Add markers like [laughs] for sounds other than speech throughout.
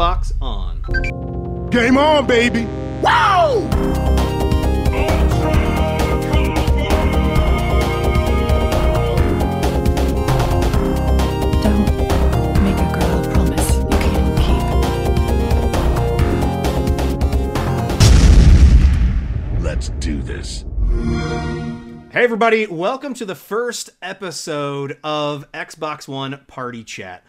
Xbox on. Game on, baby. Wow! Don't make a girl a promise you can't keep. Let's do this. Hey, everybody, welcome to the first episode of Xbox One Party Chat.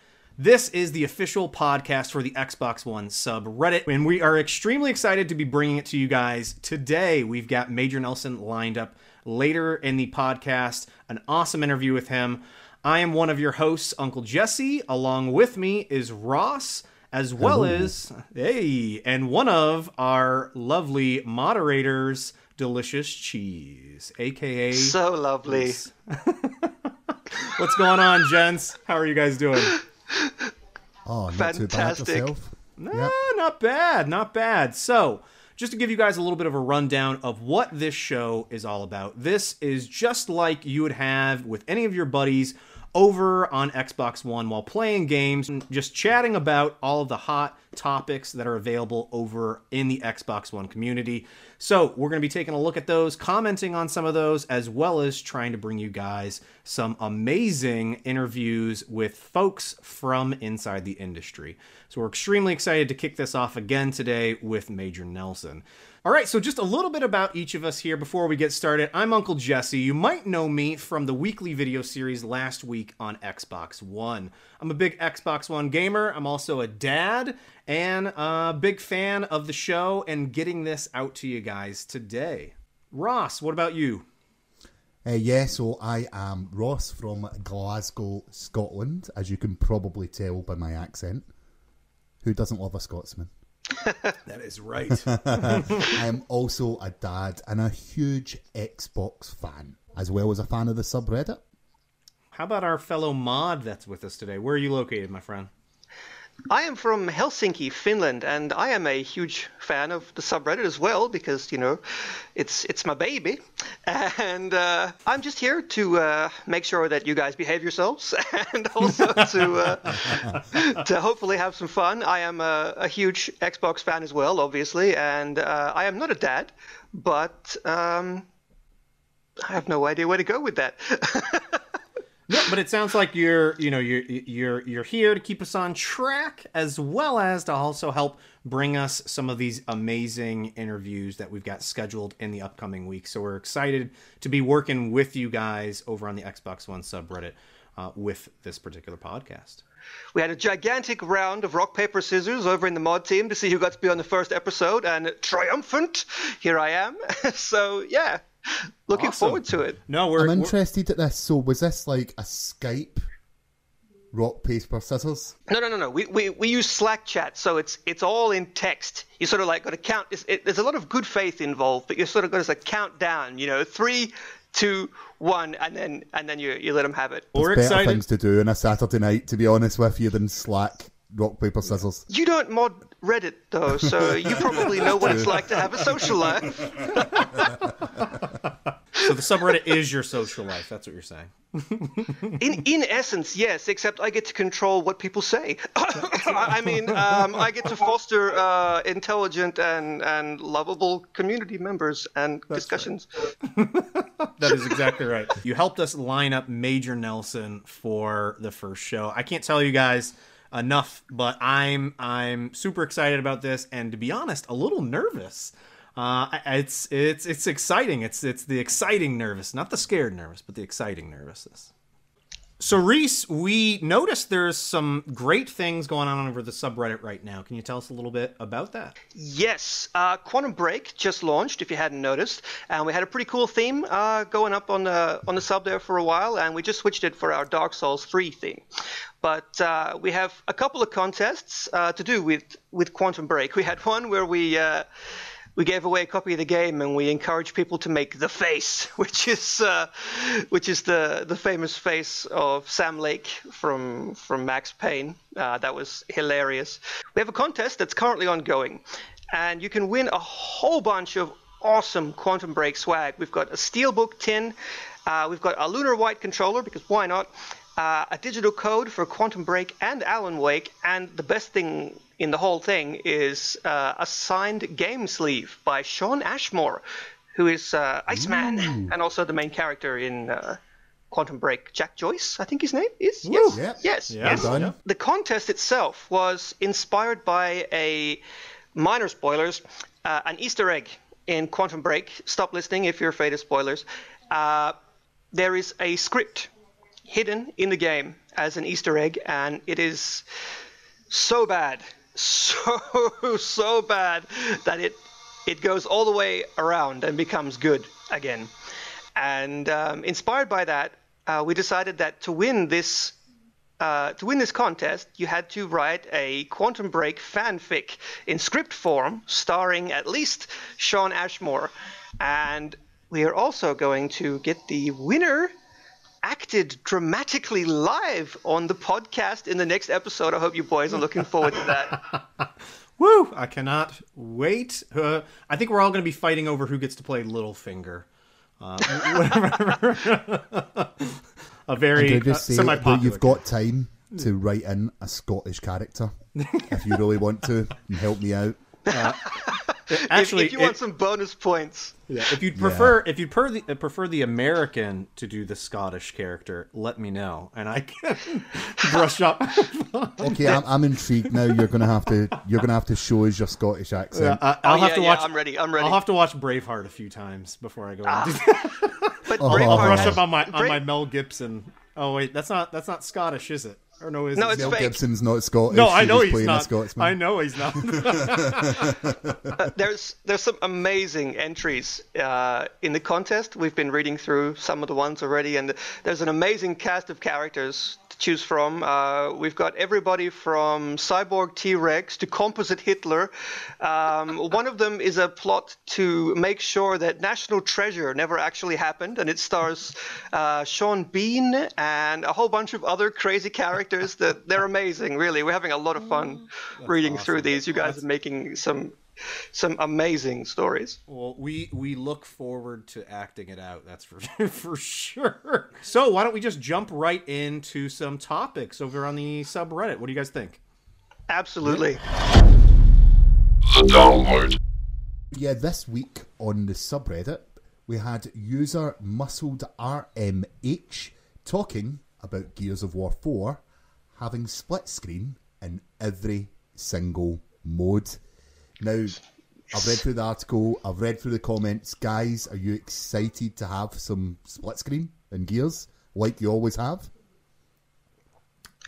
This is the official podcast for the Xbox One subreddit, and we are extremely excited to be bringing it to you guys today. We've got Major Nelson lined up later in the podcast, an awesome interview with him. I am one of your hosts, Uncle Jesse. Along with me is Ross, as well as, hey, and one of our lovely moderators, Delicious Cheese, aka. So lovely. [laughs] What's going on, gents? How are you guys doing? [laughs] Oh, not too bad Fantastic. yourself. Nah, not bad, not bad. So, just to give you guys a little bit of a rundown of what this show is all about, this is just like you would have with any of your buddies over on Xbox One while playing games and just chatting about all of the hot topics that are available over in the Xbox One community. So, we're going to be taking a look at those, commenting on some of those, as well as trying to bring you guys some amazing interviews with folks from inside the industry. So, we're extremely excited to kick this off again today with Major Nelson. All right, so just a little bit about each of us here before we get started. I'm Uncle Jesse. You might know me from the weekly video series last week on Xbox One. I'm a big Xbox One gamer. I'm also a dad and a big fan of the show and getting this out to you guys today. Ross, what about you? Uh, yeah, so I am Ross from Glasgow, Scotland, as you can probably tell by my accent. Who doesn't love a Scotsman? That is right. [laughs] I am also a dad and a huge Xbox fan, as well as a fan of the subreddit. How about our fellow mod that's with us today? Where are you located, my friend? I am from Helsinki, Finland, and I am a huge fan of the subreddit as well because you know, it's it's my baby, and uh, I'm just here to uh, make sure that you guys behave yourselves [laughs] and also to uh, to hopefully have some fun. I am a, a huge Xbox fan as well, obviously, and uh, I am not a dad, but um, I have no idea where to go with that. [laughs] No, but it sounds like you're, you know, you're you're you're here to keep us on track, as well as to also help bring us some of these amazing interviews that we've got scheduled in the upcoming weeks. So we're excited to be working with you guys over on the Xbox One subreddit uh, with this particular podcast. We had a gigantic round of rock, paper, scissors over in the mod team to see who got to be on the first episode, and triumphant, here I am. [laughs] so, yeah, [laughs] looking Awesome. forward to it. No, we're, I'm we're- interested at this. So, was this like a Skype rock, paper, scissors? No, no, no, no. We, we, we use Slack chat, so it's it's all in text. You sort of like got to count. It's, it, there's a lot of good faith involved, but you sort of got to like count down. You know, three, two, one, and then and then you you let them have it. we're Better excited. things to do on a Saturday night, to be honest with you, than Slack, rock, paper, scissors. You don't mod Reddit though, so you probably know what it's like to have a social life. [laughs] So the subreddit is your social life. That's what you're saying. [laughs] In in essence, yes. Except I get to control what people say. [laughs] I mean, um, I get to foster uh, intelligent and and lovable community members and discussions. That is exactly right. You helped us line up Major Nelson for the first show. I can't tell you guys enough, but I'm I'm super excited about this, and to be honest, a little nervous. Uh, it's it's it's exciting. It's it's the exciting nervous, not the scared nervous, but the exciting nervousness. So Rhys, we noticed there's some great things going on over the subreddit right now. Can you tell us a little bit about that? Yes, uh, Quantum Break just launched. If you hadn't noticed, and we had a pretty cool theme uh, going up on the on the sub there for a while, and we just switched it for our Dark Souls 3 theme. But uh, we have a couple of contests uh, to do with with Quantum Break. We had one where we. Uh, we gave away a copy of the game and we encouraged people to make the face, [laughs] which is uh, which is the the famous face of Sam Lake from from Max Payne. Uh, that was hilarious. We have a contest that's currently ongoing, and you can win a whole bunch of awesome Quantum Break swag. We've got a Steelbook tin, uh, we've got a Lunar White controller because why not? Uh, a digital code for Quantum Break and Alan Wake, and the best thing in the whole thing is uh, a signed game sleeve by Shawn Ashmore, who is uh, Iceman [laughs] and also the main character in uh, Quantum Break. Jack Joyce, I think his name is. Yes. Yeah. Yes. Yeah. yes. Done. The contest itself was inspired by a minor spoilers, uh, an Easter egg in Quantum Break. Stop listening if you're afraid of spoilers. Uh, there is a script hidden in the game as an Easter egg, and it is so bad, [laughs] so so bad that it it goes all the way around and becomes good again. And um, inspired by that, uh, we decided that to win this uh, to win this contest, you had to write a Quantum Break fanfic in script form, starring at least Shawn Ashmore. And we are also going to get the winner acted dramatically live on the podcast in the next episode. I hope you boys are looking forward to that. [laughs] Woo! I cannot wait. Uh, I think we're all going to be fighting over who gets to play Littlefinger. Uh, [laughs] a very uh, just say semi-popular. that you've got time to write in a Scottish character if you really want to and help me out? [laughs] Actually, if, if you it- want some bonus points, Yeah, if you'd prefer, if you'd prefer the, uh, prefer the American to do the Scottish character, let me know, and I can [laughs] brush up. [laughs] Okay, I'm, I'm intrigued now. You're gonna have to you're gonna have to show us your Scottish accent. I, I'll Oh, have yeah, to yeah, watch. I'm ready, I'm ready. I'll have to watch Braveheart a few times before I go. Ah. into but [laughs] Oh. I'll brush up on my on Bra- my Mel Gibson. Oh wait, that's not that's not Scottish, is it? Or no, is No, it? it's Mel fake. Gibson's not Scottish. no, I know was he's playing a not. Scotsman. I know he's not. [laughs] there's there's some amazing entries uh, in the contest. We've been reading through some of the ones already, and there's an amazing cast of characters to choose from. Uh, we've got everybody from cyborg T-Rex to composite Hitler. Um, one of them is a plot to make sure that National Treasure never actually happened, and it stars uh, Sean Bean and a whole bunch of other crazy characters. That they're amazing, really. We're having a lot of fun mm. reading through these. You guys are making some some amazing stories. Well, we we look forward to acting it out. That's for [laughs] for sure. So why don't we just jump right into some topics over on the subreddit? What do you guys think? Absolutely. The download. Yeah, this week on the subreddit, we had user Muscled RMH talking about Gears of War 4 having split screen in every single mode. Now, I've read through the article, I've read through the comments. Guys, are you excited to have some split screen in Gears like you always have?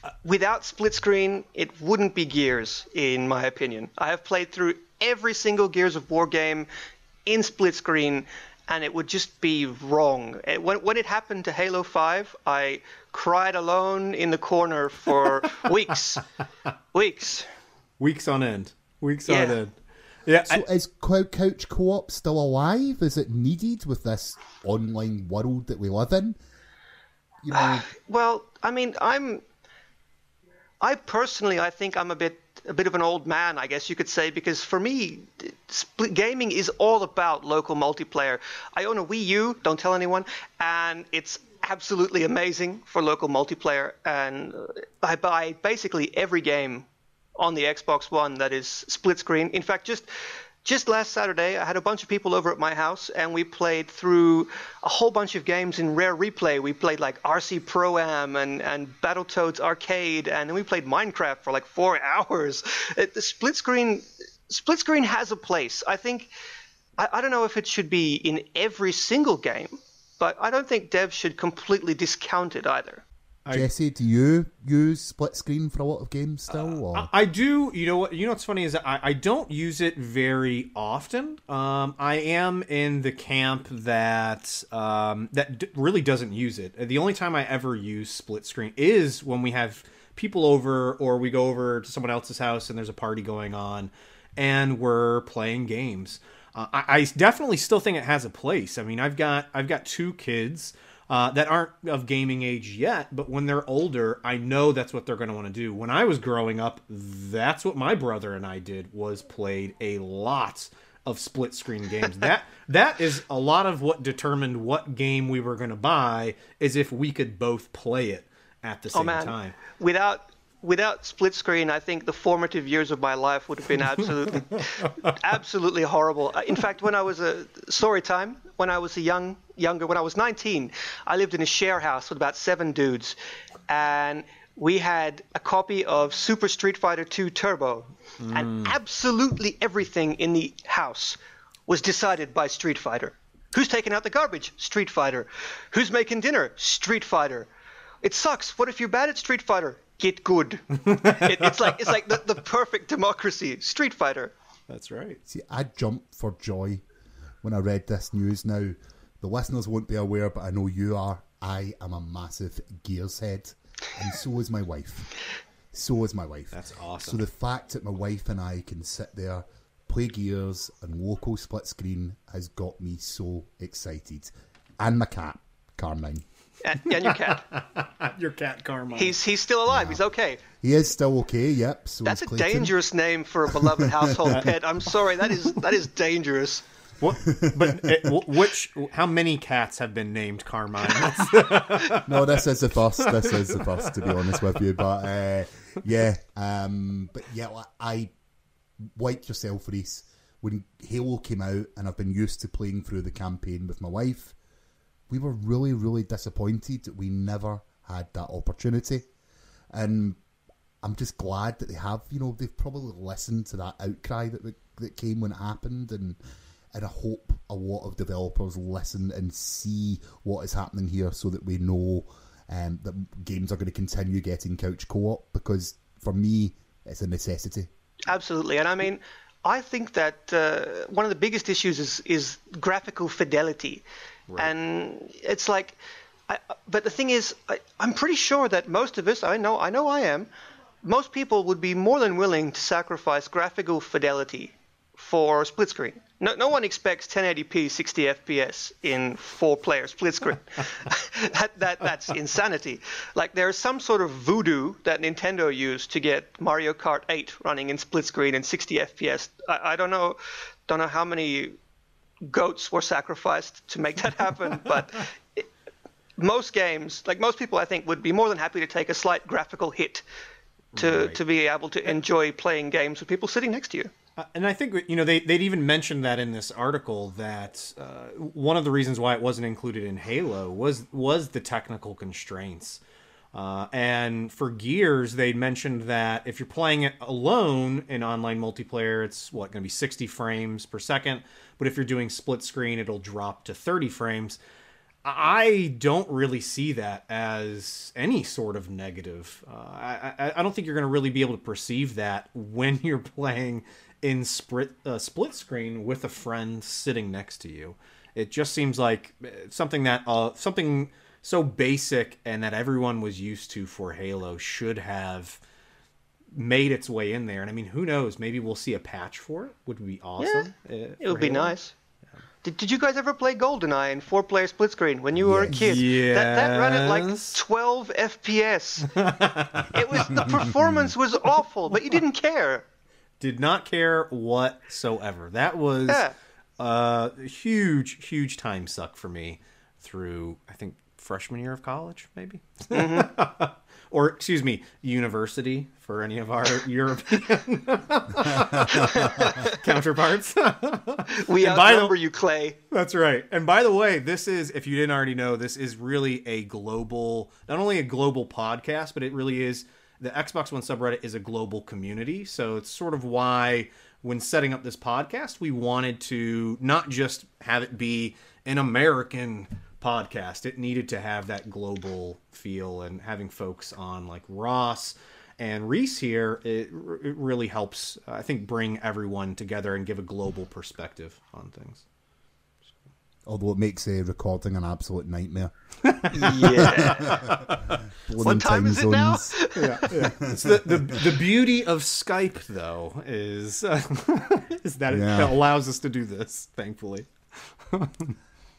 Uh, without split screen, it wouldn't be Gears, in my opinion. I have played through every single Gears of War game in split screen, and it would just be wrong. It- When, when it happened to Halo 5, I cried alone in the corner for [laughs] weeks. Weeks. Weeks on end. Weeks Yeah. on end. Yeah. So is co- couch co-op still alive? Is it needed with this online world that we live in? You know, [sighs] Well, I mean, I'm. I personally, I think I'm a bit a bit of an old man, I guess you could say, because for me, gaming is all about local multiplayer. I own a Wii U, don't tell anyone, and it's absolutely amazing for local multiplayer. And I buy basically every game on the Xbox One that is split screen. In fact, just just last Saturday, I had a bunch of people over at my house, and we played through a whole bunch of games in Rare Replay. We played like RC Pro Am and, and Battletoads Arcade, and then we played Minecraft for like four [laughs] hours. It, the split screen, split screen has a place. I think. I, I don't know if it should be in every single game, but I don't think devs should completely discount it either. Jesse, do you use split screen for a lot of games still? or? I- I do. You know what? You know what's funny is that I, I don't use it very often. Um, I am in the camp that um, that d- really doesn't use it. The only time I ever use split screen is when we have people over or we go over to someone else's house and there's a party going on and we're playing games. Uh, I, I definitely still think it has a place. I mean, I've got I've got two kids uh, that aren't of gaming age yet, but when they're older, I know that's what they're going to want to do. When I was growing up, that's what my brother and I did was played a lot of split screen games. [laughs] that that is a lot of what determined what game we were going to buy is if we could both play it. at the same oh man, time. without without split screen, I think the formative years of my life would have been absolutely, [laughs] absolutely horrible. Uh, In fact, when I was a story time, when I was a young younger, when I was 19, I lived in a share house with about seven dudes, and we had a copy of Super Street Fighter 2 Turbo, and absolutely everything in the house was decided by Street Fighter. Who's taking out the garbage? Street Fighter. Who's making dinner? Street Fighter. It sucks. What if you're bad at Street Fighter? Get good. it, it's like it's like the, the perfect democracy. Street Fighter. That's right. See, I jumped for joy when I read this news. Now, the listeners won't be aware, but I know you are. I am a massive Gears head, and so is my wife. So is my wife. That's awesome. So the fact that my wife and I can sit there, play Gears, and local split screen has got me so excited. And my cat, Carmine. And, and your cat. [laughs] Your cat Carmine. He's he's still alive. He's okay. He is still okay, yep. So That's a Clayton. dangerous name for a beloved [laughs] household pet. I'm sorry. That is that is dangerous. What, but uh, which? How many cats have been named Carmine? [laughs] No, this is the first. This is the first, to be honest with you. But uh, yeah, um, but yeah, I- I wiped yourself, Rhys. When Halo came out, and I've been used to playing through the campaign with my wife, we were really, really disappointed that we never had that opportunity. And I'm just glad that they have. You know, they've probably listened to that outcry that that came when it happened, and and I hope a lot of developers listen and see what is happening here, so that we know um, that games are going to continue getting couch co-op. Because for me, it's a necessity. Absolutely, and I mean, I think that uh, one of the biggest issues is is graphical fidelity, and it's like, I, but the thing is, I, I'm pretty sure that most of us, I know, I know, I am, most people would be more than willing to sacrifice graphical fidelity for split screen. No, no one expects 1080p 60 FPS in four-player split screen. [laughs] that, that that's insanity. Like there's some sort of voodoo that Nintendo used to get Mario Kart 8 running in split screen and 60 FPS. I, I don't know, don't know how many goats were sacrificed to make that happen, [laughs] but it, most games, like most people, I think, would be more than happy to take a slight graphical hit to Right. to be able to enjoy playing games with people sitting next to you. Uh, and I think you know they they'd even mentioned that in this article that uh, one of the reasons why it wasn't included in Halo was was the technical constraints. Uh, and for Gears, they mentioned that if you're playing it alone in online multiplayer, it's what going to be 60 frames per second. But if you're doing split screen, it'll drop to 30 frames. I don't really see that as any sort of negative. Uh, I, I, don't think you're going to really be able to perceive that when [laughs] you're playing in split uh, split screen with a friend sitting next to you. It just seems like uh, something that uh, something so basic and that everyone was used to for Halo should have made its way in there. And I mean, who knows? Maybe we'll see a patch for it. Would be awesome. uh, It would be nice. Did, did you guys ever play GoldenEye in four-player split screen when you were a Yes. kid? That, that ran at like 12 FPS. [laughs] it was the performance was awful, but you didn't care. did not care whatsoever. That was Yeah. a huge, huge time suck for me through I think freshman year of college, maybe, mm-hmm. [laughs] or excuse me, university for any of our [laughs] European [laughs] counterparts. We And by the- outnumber you, Clay. That's right. And by the way, this is, if you didn't already know, this is really a global, not only a global podcast, but it really is, the Xbox One subreddit is a global community. So it's sort of why, when setting up this podcast, we wanted to not just have it be an American podcast, it needed to have that global feel and having folks on like Ross and Rhys here, it, it really helps, I think, bring everyone together and give a global perspective on things. Although it makes uh, recording an absolute nightmare. Yeah. [laughs] What time is it now? zones. It's the, the the beauty of Skype though is uh, [laughs] is that it allows us to do this. Thankfully,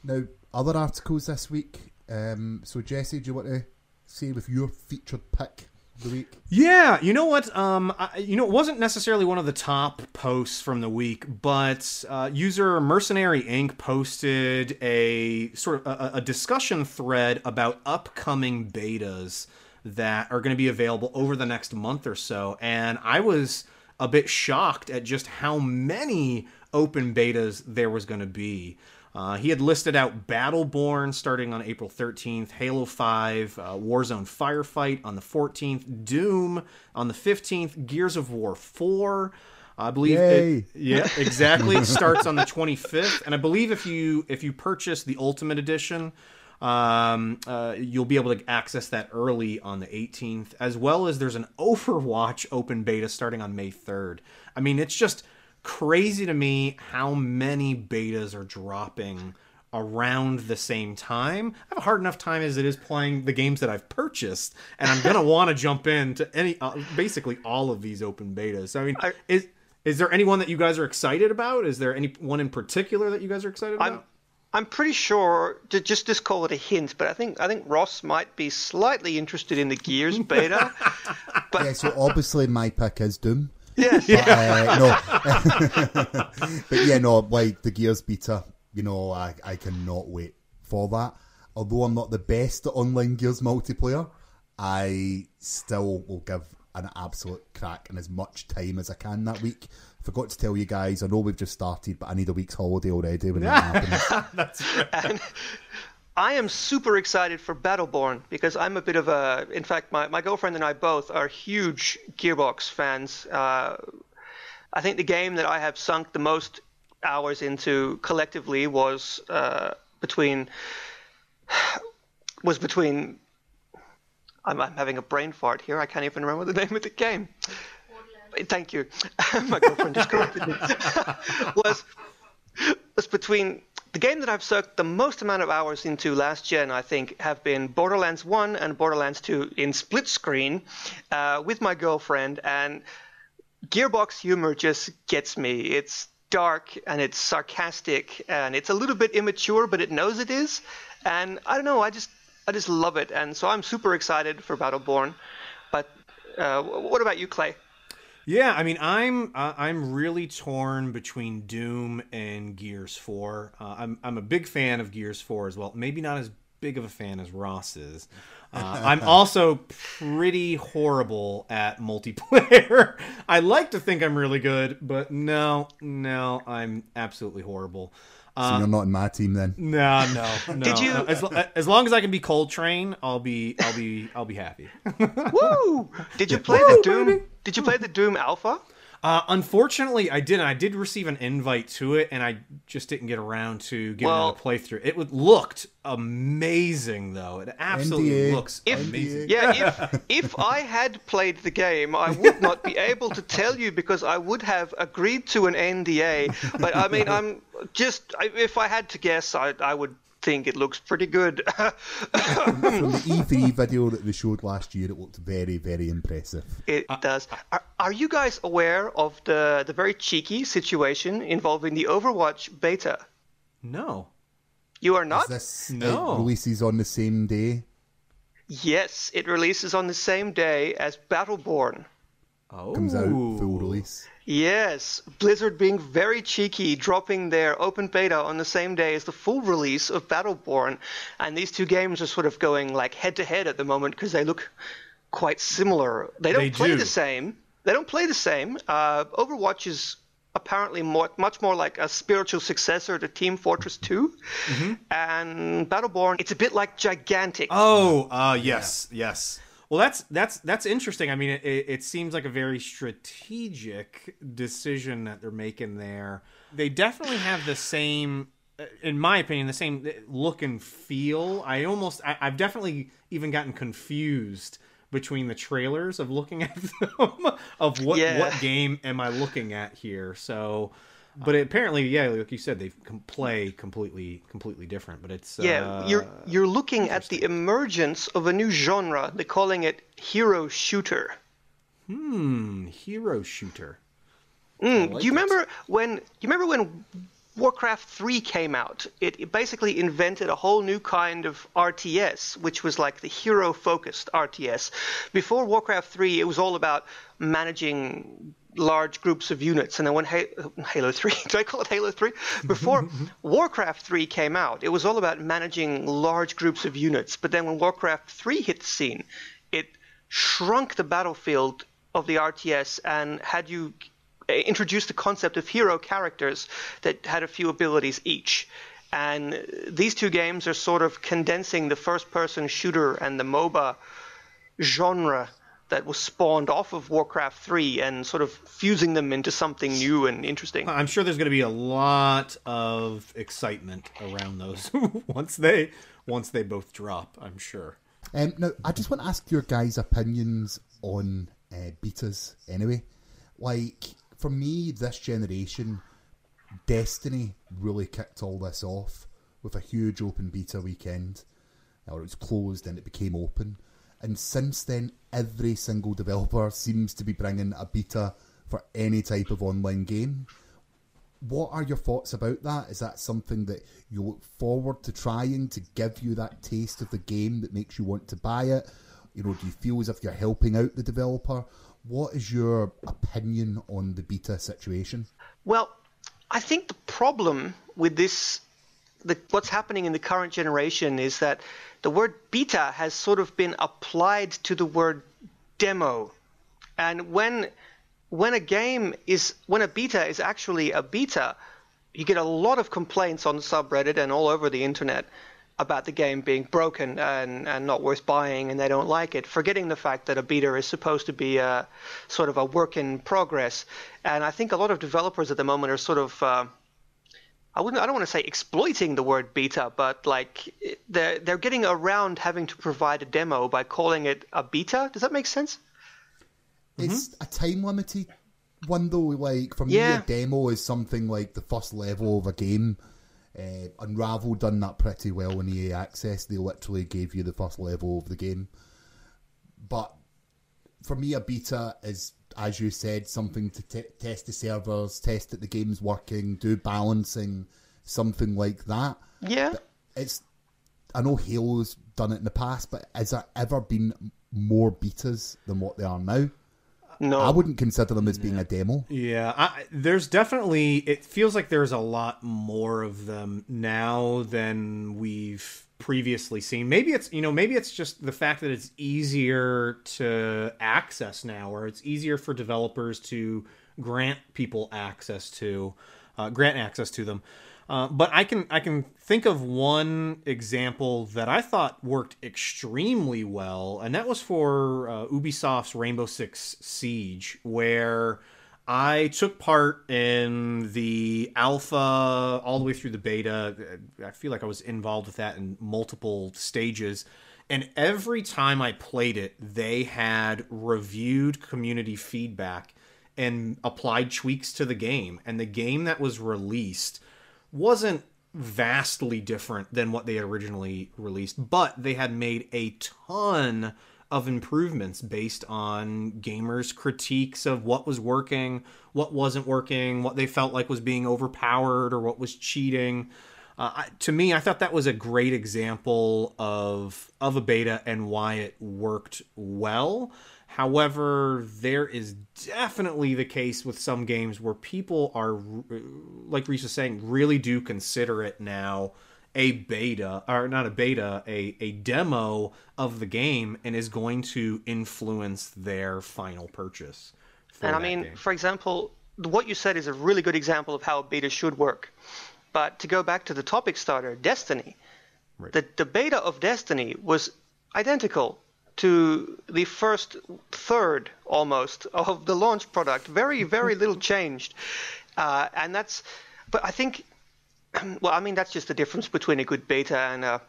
Now, other articles this week. Um, so, Jesse, do you want to say with your featured pick the week? yeah. You know what? Um, I, you know, it wasn't necessarily one of the top posts from the week, but uh, user Mercenary Inc. posted a sort of a, a discussion thread about upcoming betas that are going to be available over the next month or so. And I was a bit shocked at just how many open betas there was going to be. Uh, he had listed out Battleborn starting on April 13th, Halo 5, uh, Warzone Firefight on the 14th, Doom on the 15th, Gears of War 4. I believe Yay. it, yeah, [laughs] exactly. It starts on the [laughs] 25th, and I believe if you if you purchase the Ultimate Edition, um, uh, you'll be able to access that early on the 18th, as well as there's an [laughs] Overwatch open beta starting on May 3rd. I mean, it's just crazy to me how many betas are dropping around the same time. I have a hard enough time as it is playing the games that I've purchased, and I'm gonna [laughs] want to jump into any, uh, basically all of these open betas. So, I mean, I- is is there anyone that you guys are excited about? Is there any one in particular that you guys are excited about? I'm I'm pretty sure to just just call it a hint, but I think I think Ross might be slightly interested in the Gears beta. [laughs] but... Yeah, so obviously my pick is Doom. Yes. Uh, no, [laughs] [laughs] but yeah, no, like the Gears beta, you know, I, I cannot wait for that. Although I'm not the best at online Gears multiplayer, I still will give an absolute crack and as much time as I can that week. Forgot to tell you guys, I know we've just started, but I need a week's holiday already when that [laughs] happens. And I am super excited for Battleborn because I'm a bit of a. In fact, my, my girlfriend and I both are huge Gearbox fans. Uh, I think the game that I have sunk the most hours into collectively was uh, between was between. I'm, I'm having a brain fart here. I can't even remember the name of the game. Thank you. [laughs] My girlfriend just corrected me. [laughs] was was between the game that I've sucked the most amount of hours into last gen, I think, have been Borderlands 1 and Borderlands 2 in split screen uh, with my girlfriend. And Gearbox humor just gets me. It's dark and it's sarcastic and it's a little bit immature, but it knows it is. And I don't know, I just I just love it. And so I'm super excited for Battleborn. But uh, what about you, Clay? Yeah, I mean, I'm uh, I'm really torn between Doom and Gears Four. Uh, I'm I'm a big fan of Gears Four as well. Maybe not as big of a fan as Ross is. Uh, I'm [laughs] also pretty horrible at multiplayer. [laughs] I like to think I'm really good, but no, no, I'm absolutely horrible. So you're uh, not in my team then. No, no, [laughs] no. Did you- As, as long as I can be Cole Train, I'll be, I'll be, I'll be happy. Woo! Did you [laughs] play the Doom? Did you play the Doom Alpha? Uh, unfortunately, I didn't. I did receive an invite to it, and I just didn't get around to getting Well- a playthrough. It would, looked amazing, though. It absolutely NDA. looks If, amazing. yeah, if [laughs] if I had played the game, I would not be able to tell you because I would have agreed to an NDA. But I mean, I'm just if I had to guess, I I would think it looks pretty good. [laughs] From the E3 video that they showed last year, it looked very, very impressive. it uh, does. Uh, are, are you guys aware of the the very cheeky situation involving the Overwatch beta? No. You are Is not. this No. it releases on the same day? Yes, it releases on the same day as Battleborn. Oh. Comes out full release. Yes, Blizzard being very cheeky, dropping their open beta on the same day as the full release of Battleborn, and these two games are sort of going like head to head at the moment because they look quite similar. They don't They play do. the same. They don't play the same. Uh, Overwatch is apparently more, much more like a spiritual successor to Team Fortress 2, Mm-hmm. and Battleborn it's a bit like gigantic. Oh, uh, yes, yes. Well, that's that's that's interesting. I mean, it, it, seems like a very strategic decision that they're making there. They definitely have the same, uh, in my opinion, the same look and feel. I almost, I, I've definitely even gotten confused between the trailers of looking at [laughs] them of what Yeah. what game am I looking at here. So. But apparently, yeah, like you said, they play completely, completely different. But it's Yeah, uh, you're you're looking at the emergence of a new genre. They're calling it hero shooter. Hmm, hero shooter. Mm, like do you it. remember when? Do you remember when Warcraft 3 came out? It, it basically invented a whole new kind of RTS, which was like the hero-focused RTS. Before Warcraft 3, it was all about managing large groups of units. And then when ha- Halo 3, [laughs] did I call it Halo 3? Before [laughs] Warcraft 3 came out, it was all about managing large groups of units. But then when Warcraft 3 hit the scene, it shrunk the battlefield of the RTS and had you uh, introduced the concept of hero characters that had a few abilities each. And these two games are sort of condensing the first person shooter and the MOBA genre that was spawned off of Warcraft 3 and sort of fusing them into something new and interesting. I'm sure there's going to be a lot of excitement around those [laughs] once they once they both drop. I'm sure. Um, now, I just want to ask your guys' opinions on uh, betas anyway. Like, for me, this generation, Destiny really kicked all this off with a huge open beta weekend. Or it was closed and it became open. And since then, every single developer seems to be bringing a beta for any type of online game. What are your thoughts about that? Is that something that you look forward to trying to give you that taste of the game that makes you want to buy it? You know, do you feel as if you're helping out the developer? What is your opinion on the beta situation? Well, I think the problem with this, the, what's happening in the current generation, is that the word beta has sort of been applied to the word demo, and when when a game is when a beta is actually a beta, you get a lot of complaints on subreddit and all over the internet about the game being broken and, and not worth buying and they don't like it, forgetting the fact that a beta is supposed to be a sort of a work in progress. And I think a lot of developers at the moment are sort of uh, I wouldn't I don't want to say exploiting the word beta, but like they're they're getting around having to provide a demo by calling it a beta. Does that make sense? It's a time limited one though. Like for me, Yeah. a demo is something like the first level of a game. Uh, Unravel done that pretty well in EA Access. They literally gave you the first level of the game. But for me, a beta is, as you said, something to t- test the servers, test that the game's working, do balancing, something like that. Yeah. It's I know Halo's done it in the past, but has there ever been more betas than what they are now? No. I wouldn't consider them as being a demo. Yeah, I, there's definitely. It feels like there's a lot more of them now than we've previously seen. Maybe it's you know maybe it's just the fact that it's easier to access now, or it's easier for developers to grant people access to, uh, grant access to them. Uh, but I can I can think of one example that I thought worked extremely well, and that was for uh, Ubisoft's Rainbow Six Siege, where I took part in the alpha all the way through the beta. I feel like I was involved with that in multiple stages. And every time I played it, they had reviewed community feedback and applied tweaks to the game. And the game that was released wasn't vastly different than what they had originally released, but they had made a ton of improvements based on gamers' critiques of what was working, what wasn't working, what they felt like was being overpowered or what was cheating. Uh, to me, I thought that was a great example of of a beta and why it worked well. However, there is definitely the case with some games where people are, like Rhys was saying, really do consider it now a beta, or not a beta, a, a demo of the game and is going to influence their final purchase. And I mean, game. for example, what you said is a really good example of how a beta should work. But to go back to the topic starter, Destiny, the, the beta of Destiny was identical to the first third almost of the launch product. Very, very little changed. Uh, and that's, but I think, [clears throat] well, I mean, that's just the difference between a good beta and a,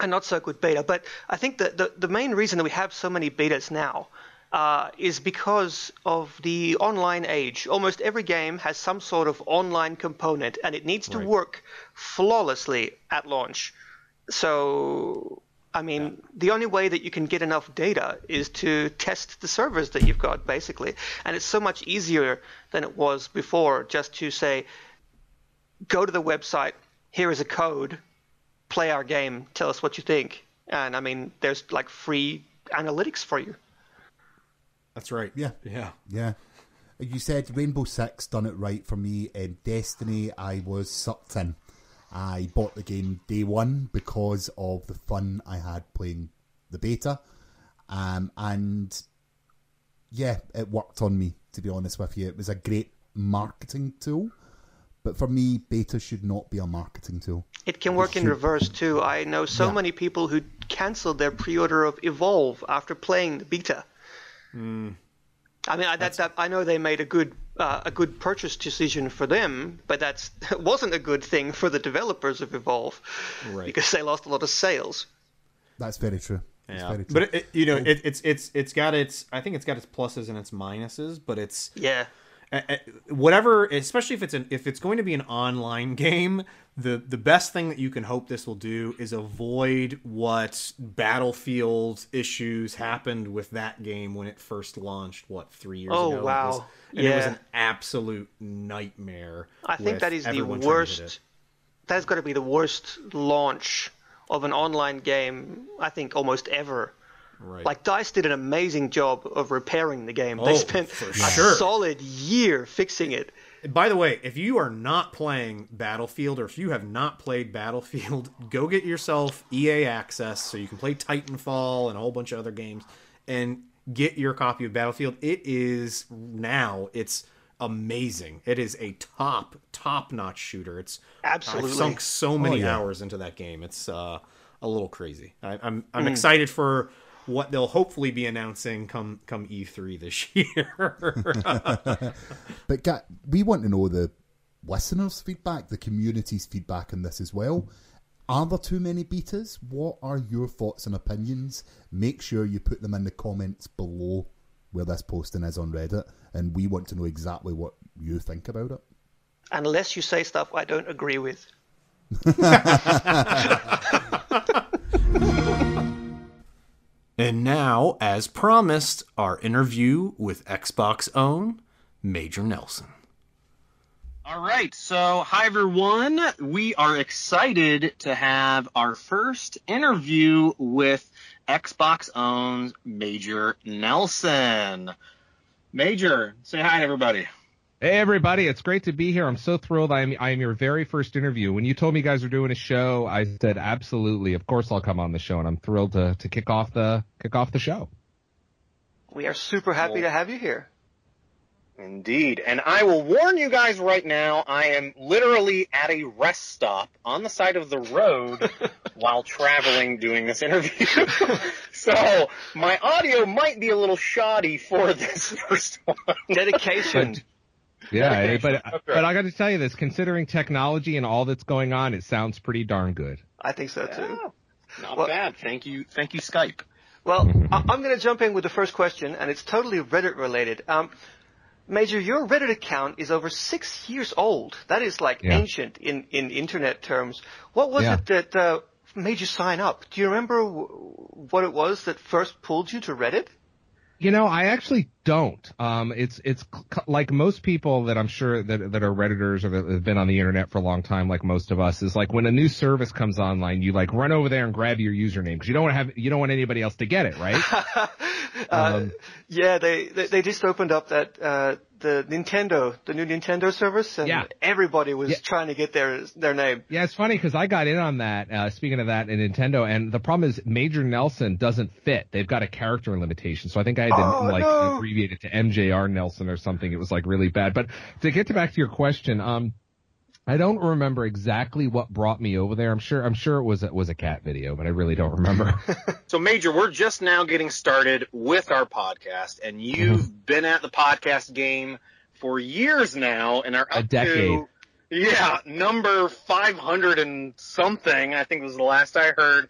a not so good beta. But I think that the, the main reason that we have so many betas now uh, is because of the online age. Almost every game has some sort of online component, and it needs to Right. work flawlessly at launch. So, I mean, the only way that you can get enough data is to test the servers that you've got, basically. And it's so much easier than it was before just to say, go to the website, here is a code, play our game, tell us what you think. And I mean, there's like free analytics for you. that's right. Yeah. Yeah. Yeah. You said Rainbow Six done it right for me. In Destiny, I was sucked in. I bought the game day one because of the fun I had playing the beta. um, and yeah, it worked on me. To be honest with you, it was a great marketing tool. But for me, beta should not be a marketing tool. It can work in should- reverse too. I know so Yeah. many people who cancelled their pre-order of Evolve after playing the beta. Hmm. I mean, I, that, that, I know they made a good uh, a good purchase decision for them, but that's [laughs] wasn't a good thing for the developers of Evolve Right. because they lost a lot of sales. That's very true. That's Yeah, very true. but it, it- you know, it, it's it's it's got its. I think it's got its pluses and its minuses, but it's Yeah, whatever. Especially if it's an if it's going to be an online [laughs] game, the the best thing that you can hope this will do is avoid what Battlefield issues happened with that game when it first launched. What three years Oh, ago? It wow. was- and it was an absolute nightmare. I think that is the everyone trying to hit worst. That's got to be the worst launch of an online game I think almost ever. Right. Like Dice did an amazing job of repairing the game. Oh, they spent a sure. solid year fixing it. By the way, if you are not playing Battlefield or if you have not played Battlefield, [laughs] go get yourself EA access so you can play Titanfall and a whole bunch of other games and get your copy of Battlefield. It is now it's amazing. It is a top top notch shooter. It's Absolutely. I've sunk so many Oh, yeah. hours into that game. It's uh, a little crazy. I, I'm Hmm. I'm excited for what they'll hopefully be announcing come come E3 this [laughs] year. But Ga- we want to know the listeners' feedback, the community's feedback on this as well. Are there too many betas? What are your thoughts and opinions? Make sure you put them in the comments below where this posting is on Reddit, and we want to know exactly what you think about it. Unless you say stuff I don't agree with. [laughs] And now, as promised, our interview with Xbox own Major Nelson. All right, so hi everyone. We are excited to have our first interview with Xbox owns Major Nelson. Major, say hi everybody. Hey everybody, it's great to be here. I'm so thrilled. I'm I'm your very first interview. When you told me you guys were doing a show, I said absolutely. Of course I'll come on the show and I'm thrilled to to kick off the kick off the show. We are super happy to have you here. Indeed, and I will warn you guys right now, I am literally at a rest stop on the side of the road [laughs] while traveling doing this interview. [laughs] so my audio might be a little shoddy for this [laughs] first one. Dedication. Yeah, Okay, but okay. but I got to tell you this, considering technology and all that's going on, it sounds pretty darn good. I think so too. Not Well- bad. Thank you. Thank you, Skype. Well, [laughs] I- I'm going to jump in with the first question, and it's totally Reddit related. Um, Major, your Reddit account is over six years old. That is like Yeah. ancient in, in internet terms. What was Yeah. it that uh, made you sign up? Do you remember w- what it was that first pulled you to Reddit? You know, I actually don't. Um, it's it's c- like most people that I'm sure that that are redditors or that have been on the internet for a long time, like most of us, is like when a new service comes online, you like run over there and grab your username because you don't want to have you don't want anybody else to get it, right? [laughs] Uh, yeah, they, they they just opened up that uh, the Nintendo, the new Nintendo service, and Yeah. everybody was Yeah. trying to get their their name. Yeah, it's funny because I got in on that. Uh, speaking of that, in Nintendo, and the problem is Major Nelson doesn't fit. They've got a character limitation, so I think I had to Oh, like no. abbreviate it to MJR Nelson or something. It was like really bad. But to get to back to your question, um, I don't remember exactly what brought me over there. I'm sure I'm sure it was it was a cat video, but I really don't remember. [laughs] So, Major, we're just now getting started with our podcast, and you've Mm-hmm. been at the podcast game for years now, and are A up decade. to yeah number five hundred and something. I think was the last I heard.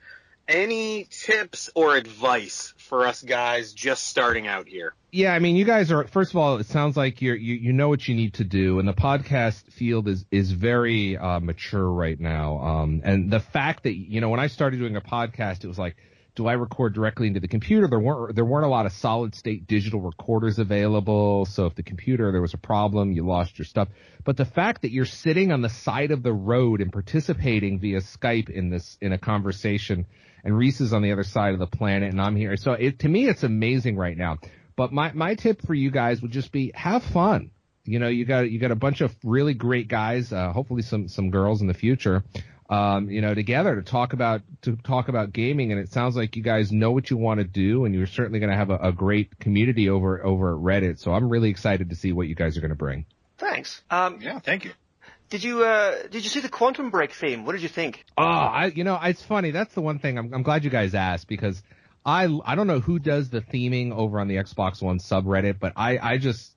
Any tips or advice for us guys just starting out here? Yeah, I mean, you guys are. First of all, it sounds like you're you you know what you need to do, and the podcast field is is very uh, mature right now. Um, and the fact that you know when I started doing a podcast, it was like, do I record directly into the computer? There weren't there weren't a lot of solid state digital recorders available, so if the computer there was a problem, you lost your stuff. But the fact that you're sitting on the side of the road and participating via Skype in this in a conversation, and Rhys is on the other side of the planet, and I'm here, so it to me it's amazing right now. But my, my tip for you guys would just be have fun. You know, you got you got a bunch of really great guys, uh, hopefully some some girls in the future. um, you know, together to talk about to talk about gaming. And it sounds like you guys know what you want to do, and you're certainly going to have a, a great community over over at Reddit. So I'm really excited to see what you guys are going to bring. Thanks. Um, Yeah, thank you. Did you uh, did you see the Quantum Break theme? What did you think? Oh, I, you know, it's funny. That's the one thing I'm, I'm glad you guys asked because I, I don't know who does the theming over on the Xbox One subreddit, but I, I just,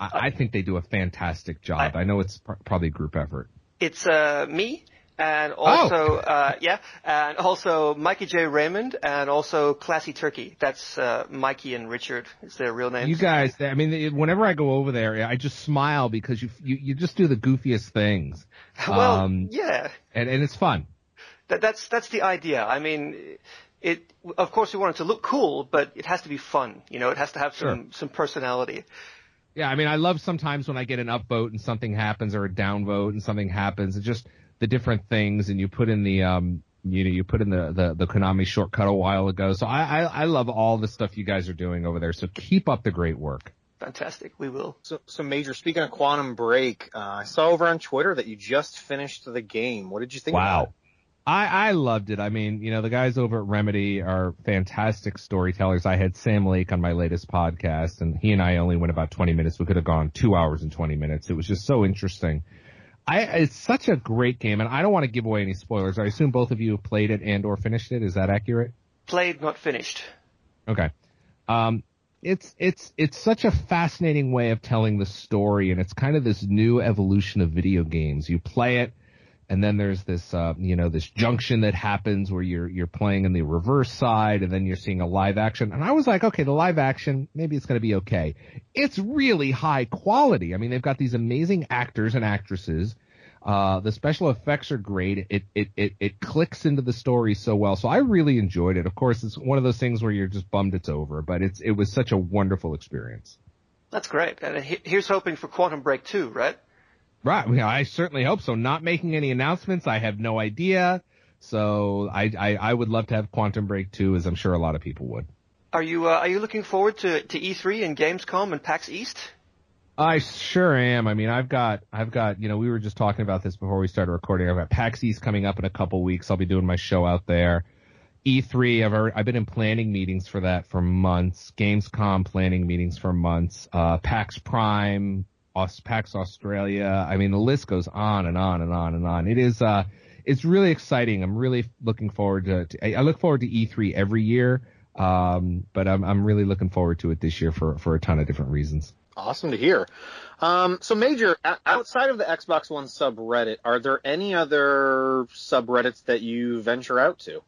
I, I think they do a fantastic job. I, know it's pr- probably a group effort. It's uh, me and also uh, yeah, and also Mikey J Raymond and also Classy Turkey. That's uh, Mikey and Richard. Is their real name? You guys, I mean, whenever I go over there, I just smile because you, you, you just do the goofiest things. [laughs] well, um, yeah. and, and it's fun. That, that's that's the idea. I mean, it. Of course, we want it to look cool, but it has to be fun. You know, it has to have some some personality. Yeah, I mean, I love sometimes when I get an upvote and something happens or a downvote and something happens. It's just the different things, and you put in the um, you know, you put in the the, the Konami shortcut a while ago. So I, I I love all the stuff you guys are doing over there. So keep up the great work. Fantastic. We will. So, so Major, speaking of Quantum Break, uh, I saw over on Twitter that you just finished the game. What did you think? About Wow. it? I, I loved it. I mean, you know, the guys over at Remedy are fantastic storytellers. I had Sam Lake on my latest podcast and he and I only went about 20 minutes. We could have gone two hours and 20 minutes. It was just so interesting. I, it's such a great game and I don't want to give away any spoilers. I assume both of you have played it and or finished it. Is that accurate? Played, not finished. Okay. Um, it's it's it's such a fascinating way of telling the story, and it's kind of this new evolution of video games. You play it, and then there's this uh, you know this junction that happens where you're you're playing in the reverse side, and then you're seeing a live action. And I was like, okay, the live action maybe it's going to be okay. It's really high quality. I mean, they've got these amazing actors and actresses. Uh, the special effects are great. It, it, it, it clicks into the story so well. So I really enjoyed it. Of course, it's one of those things where you're just bummed it's over, but it's, it was such a wonderful experience. That's great. And here's hoping for Quantum Break 2, right? Right. Yeah, I certainly hope so. Not making any announcements. I have no idea. So I, I, I would love to have Quantum Break 2 as I'm sure a lot of people would. Are you uh, are you looking forward to, to E3 and Gamescom and PAX East? I sure am. I mean, I've got, I've got, you know, we were just talking about this before we started recording. I've got PAX East coming up in a couple weeks. I'll be doing my show out there. E3, I've already, I've been in planning meetings for that for months. Gamescom planning meetings for months. Uh, PAX Prime, PAX Australia. I mean, the list goes on and on and on and on. It is, uh, it's really exciting. I'm really looking forward to, to I I look forward to E3 every year. Um, but I'm, I'm really looking forward to it this year for, for a ton of different reasons. Awesome to hear. Um, so Major, outside of the Xbox One subreddit, are there any other subreddits that you venture out to?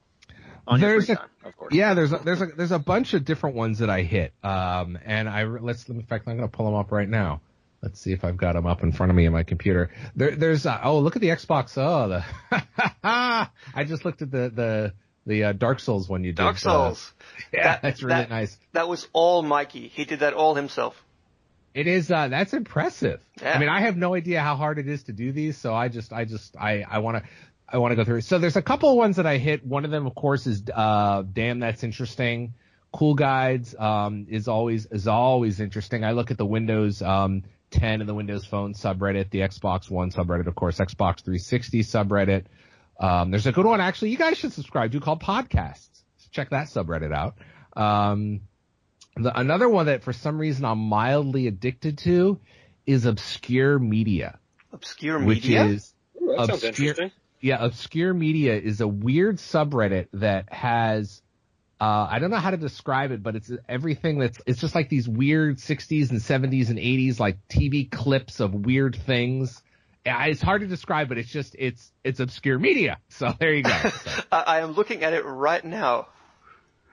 On your There's a- time, of course. Yeah, there's a, there's a there's a bunch of different ones that I hit. Um, and I let's in fact I'm gonna pull them up right now. Let's see if I've got them up in front of me on my computer. There, there's uh, oh look at the Xbox. Oh, the [laughs] I just looked at the the the uh, Dark Souls one you did. Dark uh, Souls. [laughs] yeah, That- that's really that- nice. That was all Mikey. He did that all himself. It is uh that's impressive. Yeah. I mean, I have no idea how hard it is to do these, so I just I just I I want to I want to go through. So there's a couple of ones that I hit. One of them of course is uh damn that's interesting. Cool Guides um is always is always interesting. I look at the Windows um 10 in the Windows Phone subreddit, the Xbox One subreddit, of course, Xbox 360 subreddit. Um there's a good one actually you guys should subscribe to called Podcasts. Check that subreddit out. Um the, another one that for some reason I'm mildly addicted to is obscure media, Obscure which media. is Ooh, obscure- interesting. yeah, obscure media is a weird subreddit that has uh, I don't know how to describe it, but it's everything that's it's just like these weird 60s and 70s and 80s like TV clips of weird things. It's hard to describe, but it's just it's it's obscure media. So [laughs] there you go. [laughs] So, I, am looking at it right now.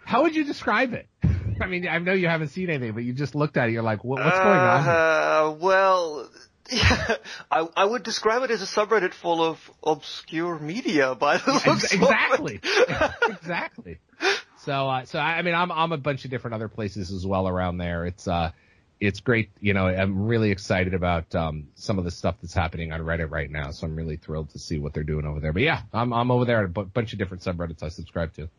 how would you describe it? [laughs] I mean, I know you haven't seen anything, but you just looked at it. You're like, what, what's going on? here? Uh, well, yeah, I, I would describe it as a subreddit full of obscure media by the looks exactly, exactly. So, uh, so I I mean, I'm I'm a bunch of different other places as well around there. It's uh, it's great. You know, I'm really excited about um some of the stuff that's happening on Reddit right now. So I'm really thrilled to see what they're doing over there. But yeah, I'm I'm over there at a bunch of different subreddits I subscribe to.